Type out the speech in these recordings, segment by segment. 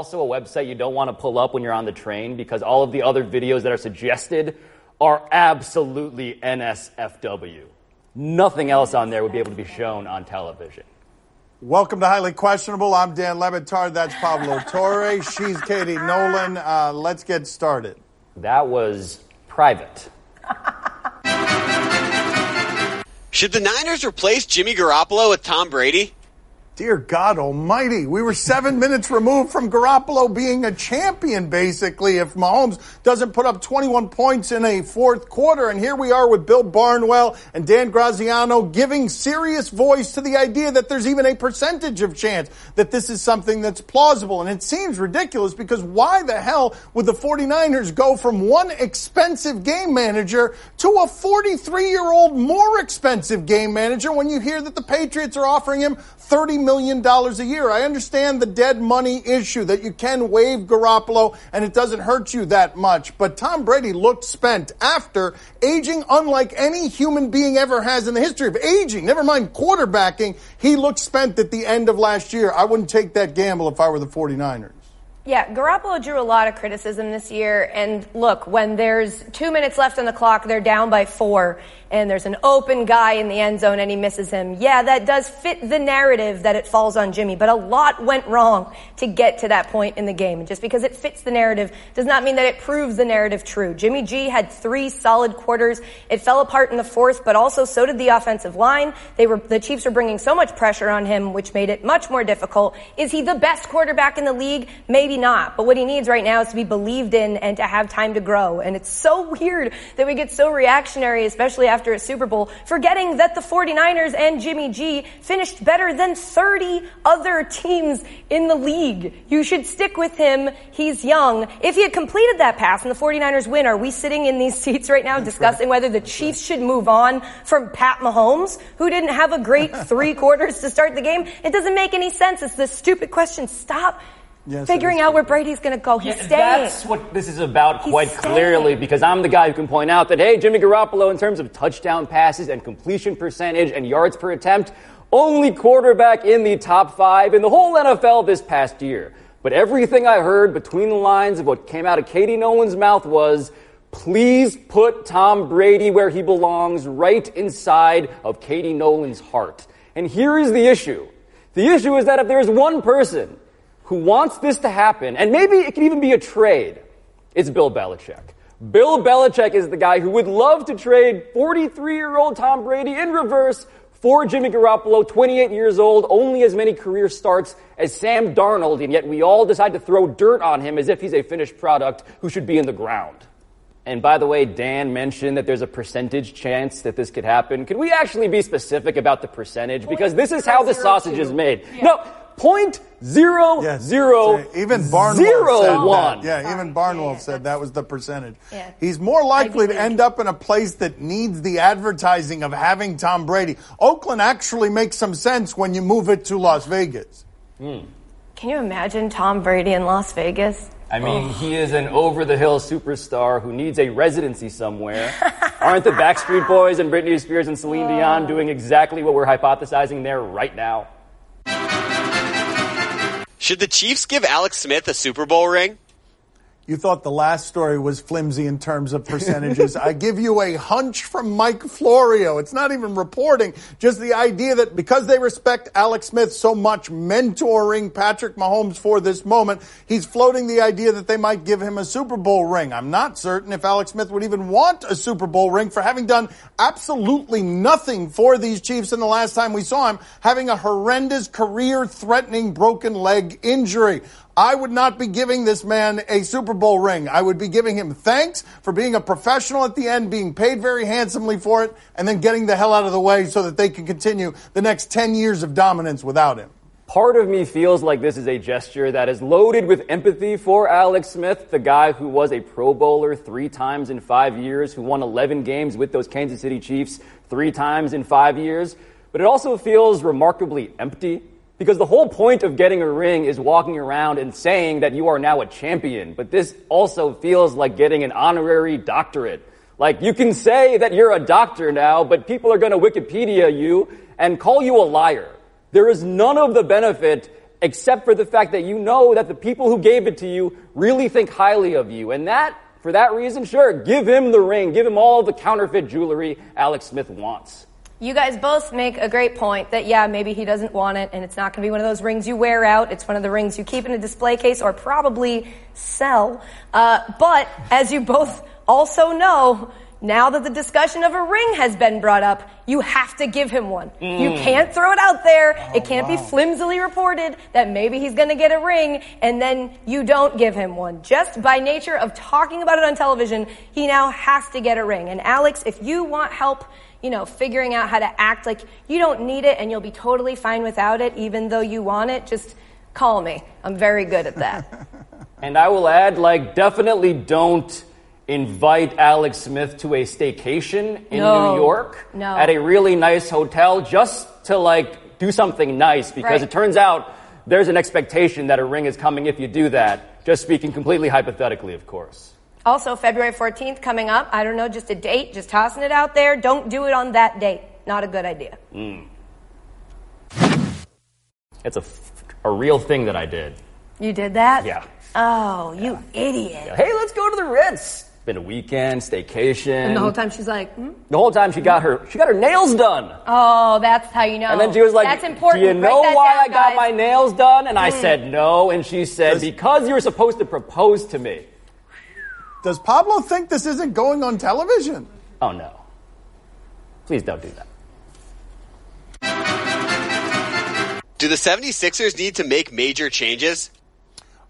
also a website you don't want to pull up when you're on the train because all of the other videos that are suggested are absolutely NSFW. Nothing else on there would be able to be shown on television. Welcome to Highly Questionable. I'm Dan Le Batard. That's Pablo Torre. She's Katie Nolan. Uh, let's get started. That was private. Should the Niners replace Jimmy Garoppolo with Tom Brady? Dear God Almighty, we were seven minutes removed from Garoppolo being a champion, basically, if Mahomes doesn't put up 21 points in a fourth quarter. And here we are with Bill Barnwell and Dan Graziano giving serious voice to the idea that there's even a percentage of chance that this is something that's plausible. And it seems ridiculous because why the hell would the 49ers go from one expensive game manager to a 43 year old more expensive game manager when you hear that the Patriots are offering him 30 million dollars a year. I understand the dead money issue that you can waive Garoppolo and it doesn't hurt you that much. But Tom Brady looked spent after aging unlike any human being ever has in the history of aging. Never mind quarterbacking. He looked spent at the end of last year. I wouldn't take that gamble if I were the 49ers. Yeah, Garoppolo drew a lot of criticism this year. And look, when there's two minutes left on the clock, they're down by four and there's an open guy in the end zone and he misses him. Yeah, that does fit the narrative that it falls on Jimmy, but a lot went wrong to get to that point in the game. And just because it fits the narrative does not mean that it proves the narrative true. Jimmy G had three solid quarters. It fell apart in the fourth, but also so did the offensive line. They were, the Chiefs were bringing so much pressure on him, which made it much more difficult. Is he the best quarterback in the league? Maybe not. But what he needs right now is to be believed in and to have time to grow. And it's so weird that we get so reactionary, especially after a Super Bowl, forgetting that the 49ers and Jimmy G finished better than 30 other teams in the league. You should stick with him. He's young. If he had completed that pass and the 49ers win, are we sitting in these seats right now That's discussing right. whether the Chiefs should move on from Pat Mahomes, who didn't have a great three quarters to start the game? It doesn't make any sense. It's this stupid question. Stop Yes, figuring out where Brady's going to go. He's yeah, staying. That's what this is about He's quite staying. clearly because I'm the guy who can point out that, hey, Jimmy Garoppolo, in terms of touchdown passes and completion percentage and yards per attempt, only quarterback in the top five in the whole NFL this past year. But everything I heard between the lines of what came out of Katie Nolan's mouth was, please put Tom Brady where he belongs, right inside of Katie Nolan's heart. And here is the issue. The issue is that if there's one person who wants this to happen, and maybe it could even be a trade, it's Bill Belichick. Bill Belichick is the guy who would love to trade 43 year old Tom Brady in reverse for Jimmy Garoppolo, 28 years old, only as many career starts as Sam Darnold, and yet we all decide to throw dirt on him as if he's a finished product who should be in the ground. And by the way, Dan mentioned that there's a percentage chance that this could happen. Could we actually be specific about the percentage? Because this is how the sausage is made. No, point zero yes. zero even Barnwell zero said one. That. Yeah, even Barnwell yeah, said that was the percentage. Yeah. He's more likely to end up in a place that needs the advertising of having Tom Brady. Oakland actually makes some sense when you move it to Las Vegas. Mm. Can you imagine Tom Brady in Las Vegas? I mean, oh. he is an over the hill superstar who needs a residency somewhere. Aren't the Backstreet Boys and Britney Spears and Celine Dion doing exactly what we're hypothesizing there right now? Should the Chiefs give Alex Smith a Super Bowl ring? You thought the last story was flimsy in terms of percentages. I give you a hunch from Mike Florio. It's not even reporting, just the idea that because they respect Alex Smith so much, mentoring Patrick Mahomes for this moment, he's floating the idea that they might give him a Super Bowl ring. I'm not certain if Alex Smith would even want a Super Bowl ring for having done absolutely nothing for these Chiefs in the last time we saw him, having a horrendous career threatening broken leg injury. I would not be giving this man a Super Bowl ring. I would be giving him thanks for being a professional at the end, being paid very handsomely for it, and then getting the hell out of the way so that they can continue the next 10 years of dominance without him. Part of me feels like this is a gesture that is loaded with empathy for Alex Smith, the guy who was a Pro Bowler three times in five years, who won 11 games with those Kansas City Chiefs three times in five years. But it also feels remarkably empty because the whole point of getting a ring is walking around and saying that you are now a champion. But this also feels like getting an honorary doctorate. Like you can say that you're a doctor now, but people are to Wikipedia you and call you a liar. There is none of the benefit except for the fact that you know that the people who gave it to you really think highly of you. And that, for that reason, sure, give him the ring, give him all the counterfeit jewelry Alex Smith wants. You guys both make a great point that, yeah, maybe he doesn't want it, and it's not going to be one of those rings you wear out. It's one of the rings you keep in a display case or probably sell. Uh, but as you both also know, now that the discussion of a ring has been brought up, you have to give him one. Mm. You can't throw it out there. Oh, it can't wow. be flimsily reported that maybe he's going to get a ring and then you don't give him one. Just by nature of talking about it on television, he now has to get a ring. And Alex, if you want help, you know, figuring out how to act like you don't need it and you'll be totally fine without it, even though you want it, just call me. I'm very good at that. and I will add, like, definitely don't invite Alex Smith to a staycation in no. New York no. at a really nice hotel just to, like, do something nice because right. it turns out there's an expectation that a ring is coming if you do that. Just speaking completely hypothetically, of course. Also, February 14th coming up. I don't know, just a date, just tossing it out there. Don't do it on that date. Not a good idea. Mm. It's a, a real thing that I did. You did that? Yeah. Oh, you yeah. idiot. Yeah. Hey, let's go to the Ritz. Been a weekend, staycation. And the whole time she's like, hmm? The whole time she got her she got her nails done. Oh, that's how you know. And then she was like, That's important. Do you know why down, I got guys. my nails done? And mm. I said no, and she said, Because you were supposed to propose to me. Does Pablo think this isn't going on television? Oh, no. Please don't do that. Do the 76ers need to make major changes?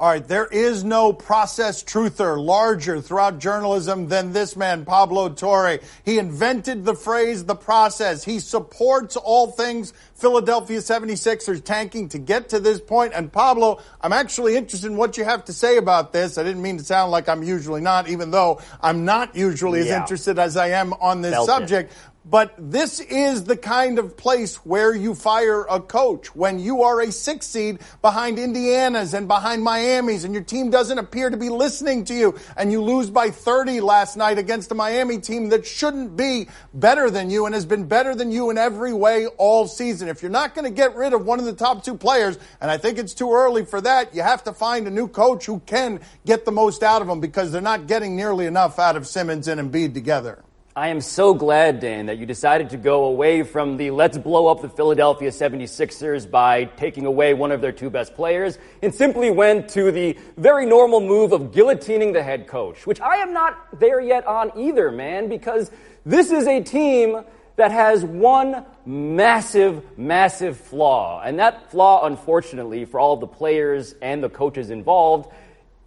All right, there is no process truther larger throughout journalism than this man, Pablo Torre. He invented the phrase the process. He supports all things Philadelphia 76ers tanking to get to this point. And Pablo, I'm actually interested in what you have to say about this. I didn't mean to sound like I'm usually not, even though I'm not usually yeah. as interested as I am on this subject. It. But this is the kind of place where you fire a coach when you are a six seed behind Indiana's and behind Miami's and your team doesn't appear to be listening to you and you lose by 30 last night against a Miami team that shouldn't be better than you and has been better than you in every way all season. If you're not going to get rid of one of the top two players, and I think it's too early for that, you have to find a new coach who can get the most out of them because they're not getting nearly enough out of Simmons and Embiid together. I am so glad, Dan, that you decided to go away from the let's blow up the Philadelphia 76ers by taking away one of their two best players and simply went to the very normal move of guillotining the head coach, which I am not there yet on either, man, because this is a team that has one massive, massive flaw. And that flaw, unfortunately, for all the players and the coaches involved,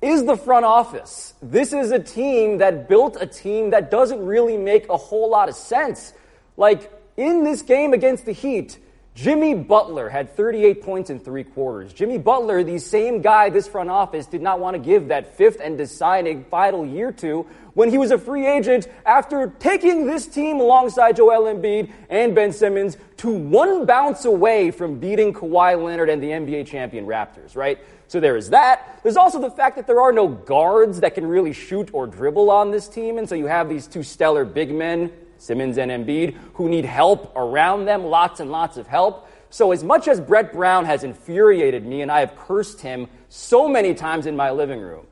is the front office. This is a team that built a team that doesn't really make a whole lot of sense. Like, in this game against the Heat, Jimmy Butler had 38 points in three quarters. Jimmy Butler, the same guy this front office did not want to give that fifth and deciding final year to when he was a free agent after taking this team alongside Joel Embiid and Ben Simmons to one bounce away from beating Kawhi Leonard and the NBA champion Raptors, right? So there is that. There's also the fact that there are no guards that can really shoot or dribble on this team, and so you have these two stellar big men Simmons and Embiid, who need help around them, lots and lots of help. So, as much as Brett Brown has infuriated me and I have cursed him so many times in my living room,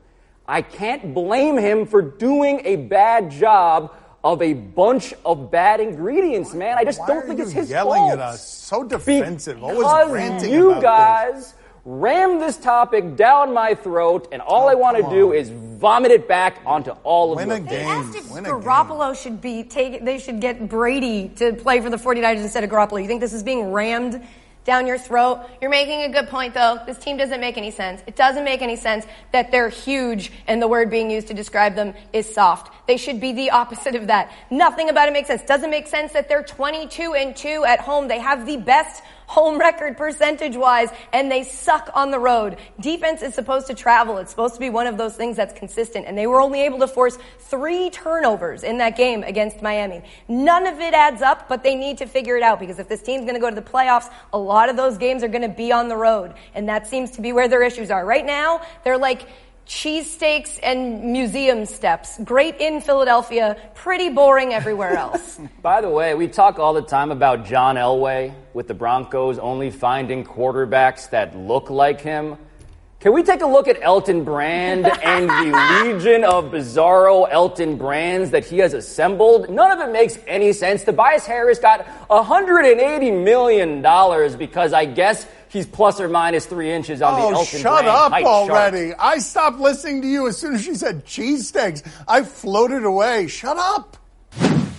I can't blame him for doing a bad job of a bunch of bad ingredients, man. I just Why don't think it's his fault yelling fault. at us, so defensive, because always ranting you guys this ram this topic down my throat, and all oh, I want to do is vomit it back onto all of Win you. a They asked if Win a Garoppolo should be taken, they should get Brady to play for the 49ers instead of Garoppolo. You think this is being rammed down your throat? You're making a good point though. This team doesn't make any sense. It doesn't make any sense that they're huge and the word being used to describe them is soft. They should be the opposite of that. Nothing about it makes sense. Doesn't make sense that they're 22 and 2 at home. They have the best home record percentage wise, and they suck on the road. Defense is supposed to travel. It's supposed to be one of those things that's consistent, and they were only able to force three turnovers in that game against Miami. None of it adds up, but they need to figure it out because if this team's going to go to the playoffs, a lot of those games are going to be on the road, and that seems to be where their issues are. Right now, they're like, cheesesteaks and museum steps. Great in Philadelphia, pretty boring everywhere else. By the way, we talk all the time about John Elway with the Broncos only finding quarterbacks that look like him. Can we take a look at Elton Brand and the legion of bizarro Elton Brands that he has assembled? None of it makes any sense. Tobias Harris got $180 million because I guess he's plus or minus three inches on Oh, the Elton shut Brand up height chart. already. I stopped listening to you as soon as she said cheesesteaks. I floated away. Shut up.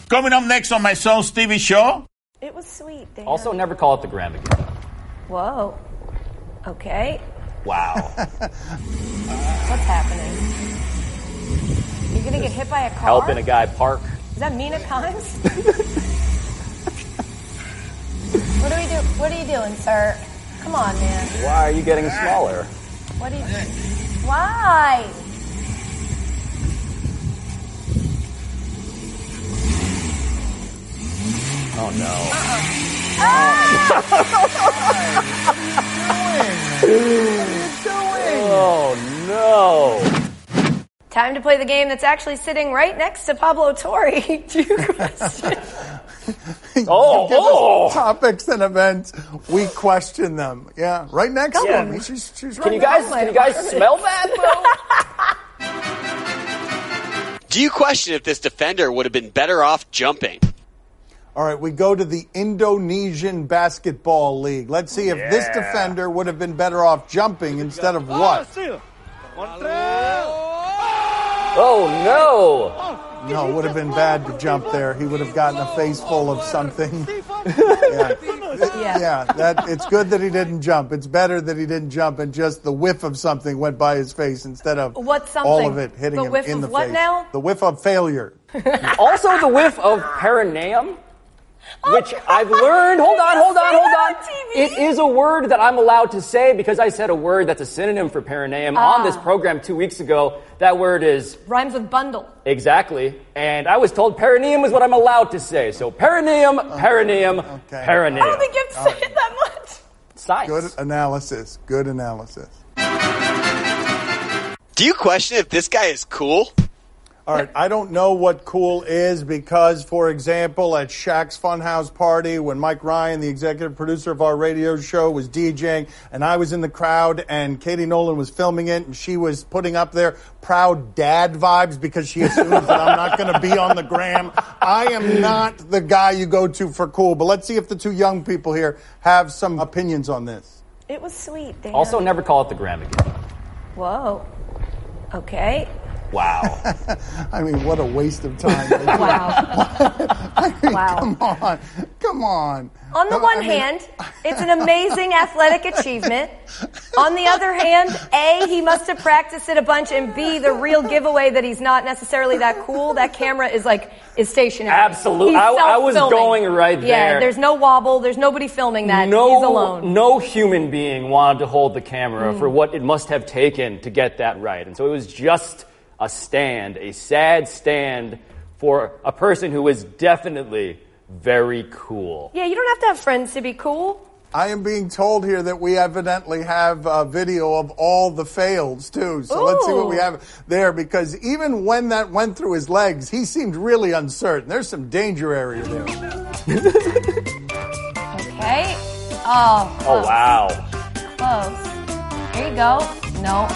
Coming up next on my son Stevie show. it was sweet, Dan. Also, never call it the Graham again. Whoa. Okay. Wow. What's happening? You're gonna get hit by a car? Helping a guy park. Is that Mina Kimes? what are we do? What are you doing, sir? Come on, man. Why are you getting smaller? What are you? doing? Why? Oh no. Uh-uh. Oh no. Time to play the game that's actually sitting right next to Pablo Torre. Do you question? Oh, Give us oh. topics and events. We question them. Yeah, right next Come to on. me. She's, she's right Can you guys can you guys smell that though? Do you question if this defender would have been better off jumping? All right, we go to the Indonesian Basketball League. Let's see if this defender would have been better off jumping instead of oh, what? Oh no. Oh, No, it would have been bad to jump there. He would have gotten a face full of something. Yeah. Yeah. Yeah, that it's good that he didn't jump. It's better that he didn't jump and just the whiff of something went by his face instead of What's all of it hitting The him whiff in of the what face. now? The whiff of failure. Also the whiff of perineum. Which I've learned. Hold on, hold on, hold on. on It is a word that I'm allowed to say because I said a word that's a synonym for perineum on Ah. this program two weeks ago. That word is Rhymes with bundle. exactly. And I was told perineum is what I'm allowed to say. So perineum, perineum, okay. perineum. I don't think you have to say it that much. Science. Good analysis. Good analysis. Do you question if this guy is cool? All right, I don't know what cool is because, for example, at Shaq's Funhouse party, when Mike Ryan, the executive producer of our radio show, was DJing, and I was in the crowd, and Katie Nolan was filming it, and she was putting up there proud dad vibes because she assumes that I'm not going to be on the gram. I am not the guy you go to for cool, but let's see if the two young people here have some opinions on this. It was sweet, Dan. Also, never call it the gram again. Whoa. Okay. Wow. I mean, what a waste of time. Wow. I mean, Wow. Come on. Come on. On the I one mean- hand, it's an amazing athletic achievement. On the other hand, A, he must have practiced it a bunch, and B, the real giveaway that he's not necessarily that cool. That camera is like is stationary. Absolutely. I- I was going right there. Yeah, there's no wobble. There's nobody filming that. no, he's alone. no human being wanted to hold the camera Mm. for what it must have taken to get that right. And so it was just a stand, a sad stand for a person who is definitely very cool. Yeah, you don't have to have friends to be cool. I am being told here that we evidently have a video of all the fails too. So let's see what we have there because even when that went through his legs, he seemed really uncertain. There's some danger area there. Okay. Oh, Oh, wow. Close. Here you go. No.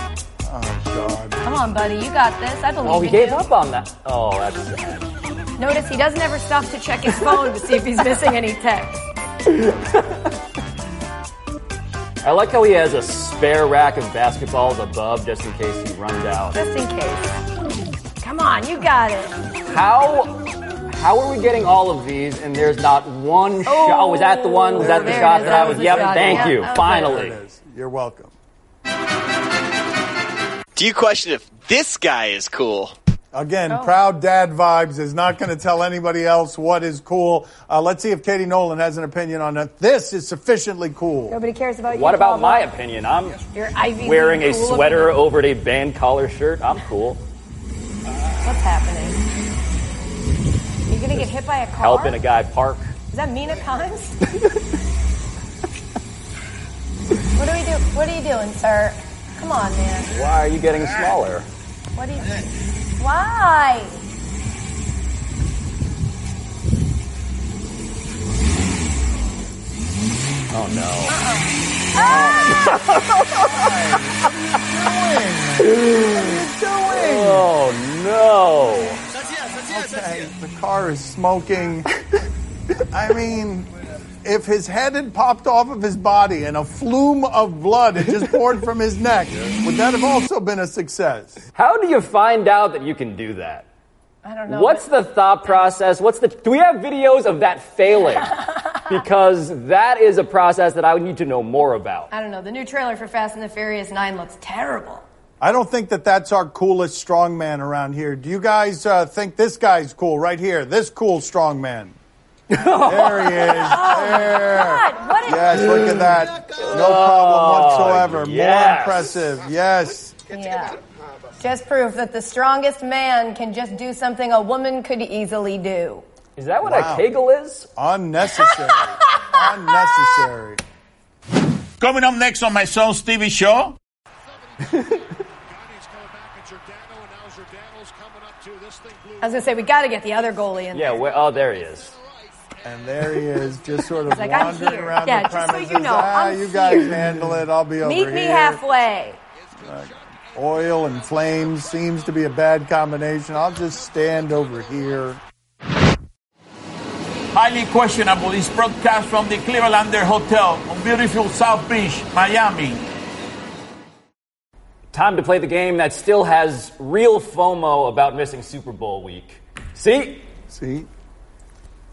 Oh God. Come on, buddy. You got this. I believe Oh, he in gave you. up on that. Oh, that's sad. Notice he doesn't ever stop to check his phone to see if he's missing any texts. I like how he has a spare rack of basketballs above just in case he runs out. Just in case. Come on, you got it. How how are we getting all of these and there's not one shot? Oh, was that the one? Was that the there shot is. that That I was was? Yep. Thank Yeah, you. that was Finally. There it is. You're welcome. Do you question if this guy is cool? Again, Oh. proud dad vibes is not going to tell anybody else what is cool. Uh, let's see if Katie Nolan has an opinion on it. This is sufficiently cool. Nobody cares about you. What about Pablo. my opinion? I'm Your Ivy League wearing a cool sweater opinion. over a band collar shirt. I'm cool. What's happening? You're gonna get hit by a car. Helping a guy park. Is that Mina Kimes? what are we do? What are you doing, sir? Come on, man. Why are you getting smaller? What do you? Why? Oh no. Uh-oh. Ah! what are you doing? Oh no. Okay, the car is smoking. I mean, if his head had popped off of his body and a flume of blood had just poured from his neck, would that have also been a success? How do you find out that you can do that? I don't know. What's the thought process? What's the do we have videos of that failing? because that is a process that I would need to know more about. I don't know. The new trailer for Fast and the Furious 9 looks terrible. I don't think that that's our coolest strongman around here. Do you guys uh, think this guy's cool right here? This cool strongman. There he is. Oh, there. God, what is Yes, look at that. No problem whatsoever. More yes. impressive. Yes. Yeah. Just proof that the strongest man can just do something a woman could easily do. Is that what Wow. a kegel is? Unnecessary. Unnecessary. Coming up next on my son Stevie show. I was going to say, we got to get the other goalie in Yeah, there. where, oh, there he is. And there he is, just sort of like, "I'm wandering here." around Yeah, the just so premises. you know, ah, I'm you guys here. handle it. I'll be over Meet here. Meet me halfway. Oil and flames seems to be a bad combination. I'll just stand over here. Highly questionable. This broadcast from the Clevelander Hotel on beautiful South Beach, Miami. Time to play the game that still has real FOMO about missing Super Bowl week. See? See,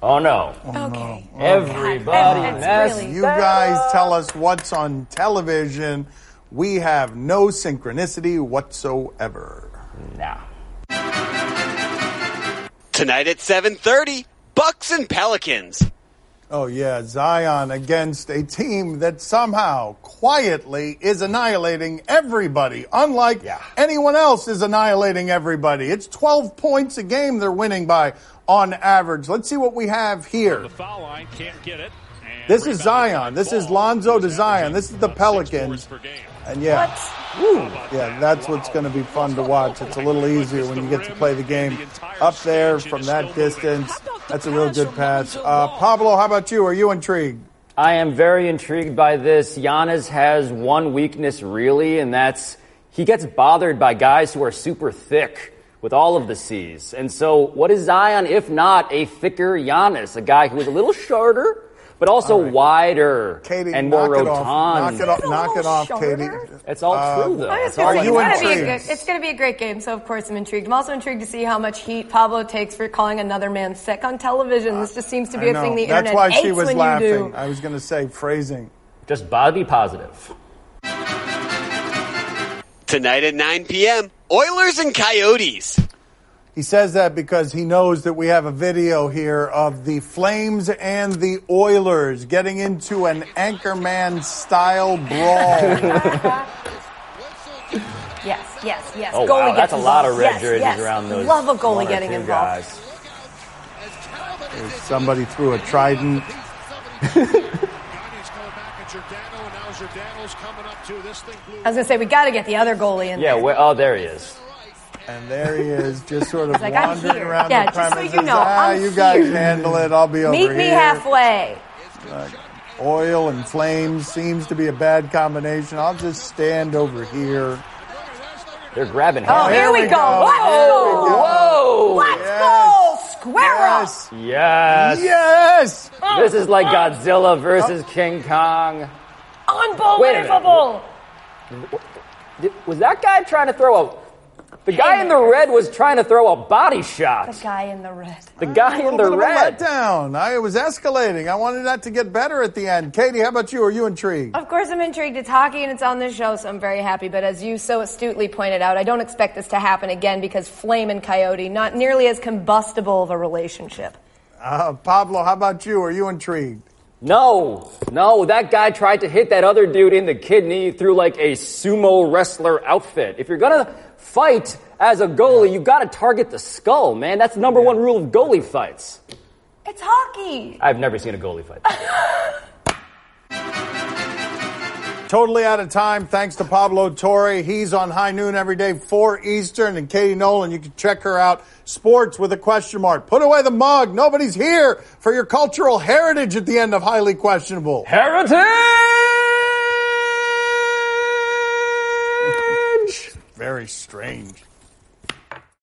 Oh, oh no. Okay. Oh, Everybody That's messed really- you guys up. tell us what's on television. We have no synchronicity whatsoever. Nah. Tonight at 7:30, Bucks and Pelicans. Oh yeah, Zion against a team that somehow quietly is annihilating everybody, unlike Yeah. anyone else is annihilating everybody. It's 12 points a game they're winning by on average. Let's see what we have here. The foul line can't get it. This is Zion. This is Lonzo to Zion. This is the about six Pelicans. Boards per game. And yeah, What? yeah, that's what's going to be fun to watch. It's a little easier when you get to play the game up there from that distance. That's a real good pass. Uh, Pablo, how about you? Are you intrigued? I am very intrigued by this. Giannis has one weakness really, and that's he gets bothered by guys who are super thick with all of the C's. And so, what is Zion if not a thicker Giannis, a guy who is a little shorter, but also wider Katie, and more knock it rotund? off. Knock it off. Knock it off. Katie. It's all Uh, true, though. It's gonna all say, Are you it's gonna be a intrigued? good, it's going to be a great game. So of course I'm intrigued. I'm also intrigued to see how much heat Pablo takes for calling another man sick on television. This just seems to be I a thing know. the That's internet why she hates was when laughing. you do. I was going to say phrasing. Just body positive. Tonight at 9 p.m., Oilers and Coyotes. He says that because he knows that we have a video here of the Flames and the Oilers getting into an Anchorman style brawl. Yes, yes, yes. Oh, goalie wow, gets that's a lot of involved. red yes, jerseys yes. around those. Love a goalie getting involved. guys. Somebody threw a trident. Gotti's coming back at Giordano, and now Giordano's coming up to this thing blew I was going to say we got to get the other goalie in Yeah, there. where, oh, there he is. And there he is, just sort of like, "I'm wandering around Yeah, the just so premises. you know, ah, I'm you guys here. handle it. I'll be over Meet here. me halfway. Oil and flames seems to be a bad combination. I'll just stand over here. They're grabbing him. Oh, him. here we go. Whoa! Whoa! Let's Yes. go. Square Yes. Yes. Yes. This is like Godzilla versus King Kong. up. Wait a minute. Unbelievable. Did- Was that guy trying to throw a? The guy in the red was trying to throw a body shot. The guy in the red. The guy in the little bit of a red. letdown. I was escalating. I wanted that to get better at the end. Katie, how about you? Are you intrigued? Of course, I'm intrigued. It's hockey and it's on this show, so I'm very happy. But as you so astutely pointed out, I don't expect this to happen again because Flame and Coyote, not nearly as combustible of a relationship. Uh, Pablo, how about you? Are you intrigued? No, no, that guy tried to hit that other dude in the kidney through like a sumo wrestler outfit. If you're gonna fight as a goalie, you gotta target the skull, man. That's the number one rule of goalie fights. It's hockey. I've never seen a goalie fight. totally out of time. Thanks to Pablo Torre. He's on High Noon every day, 4 Eastern. And Katie Nolan, you can check her out. Sports with a question mark. Put away the mug. Nobody's here for your cultural heritage at the end of Highly Questionable. Heritage! Very strange.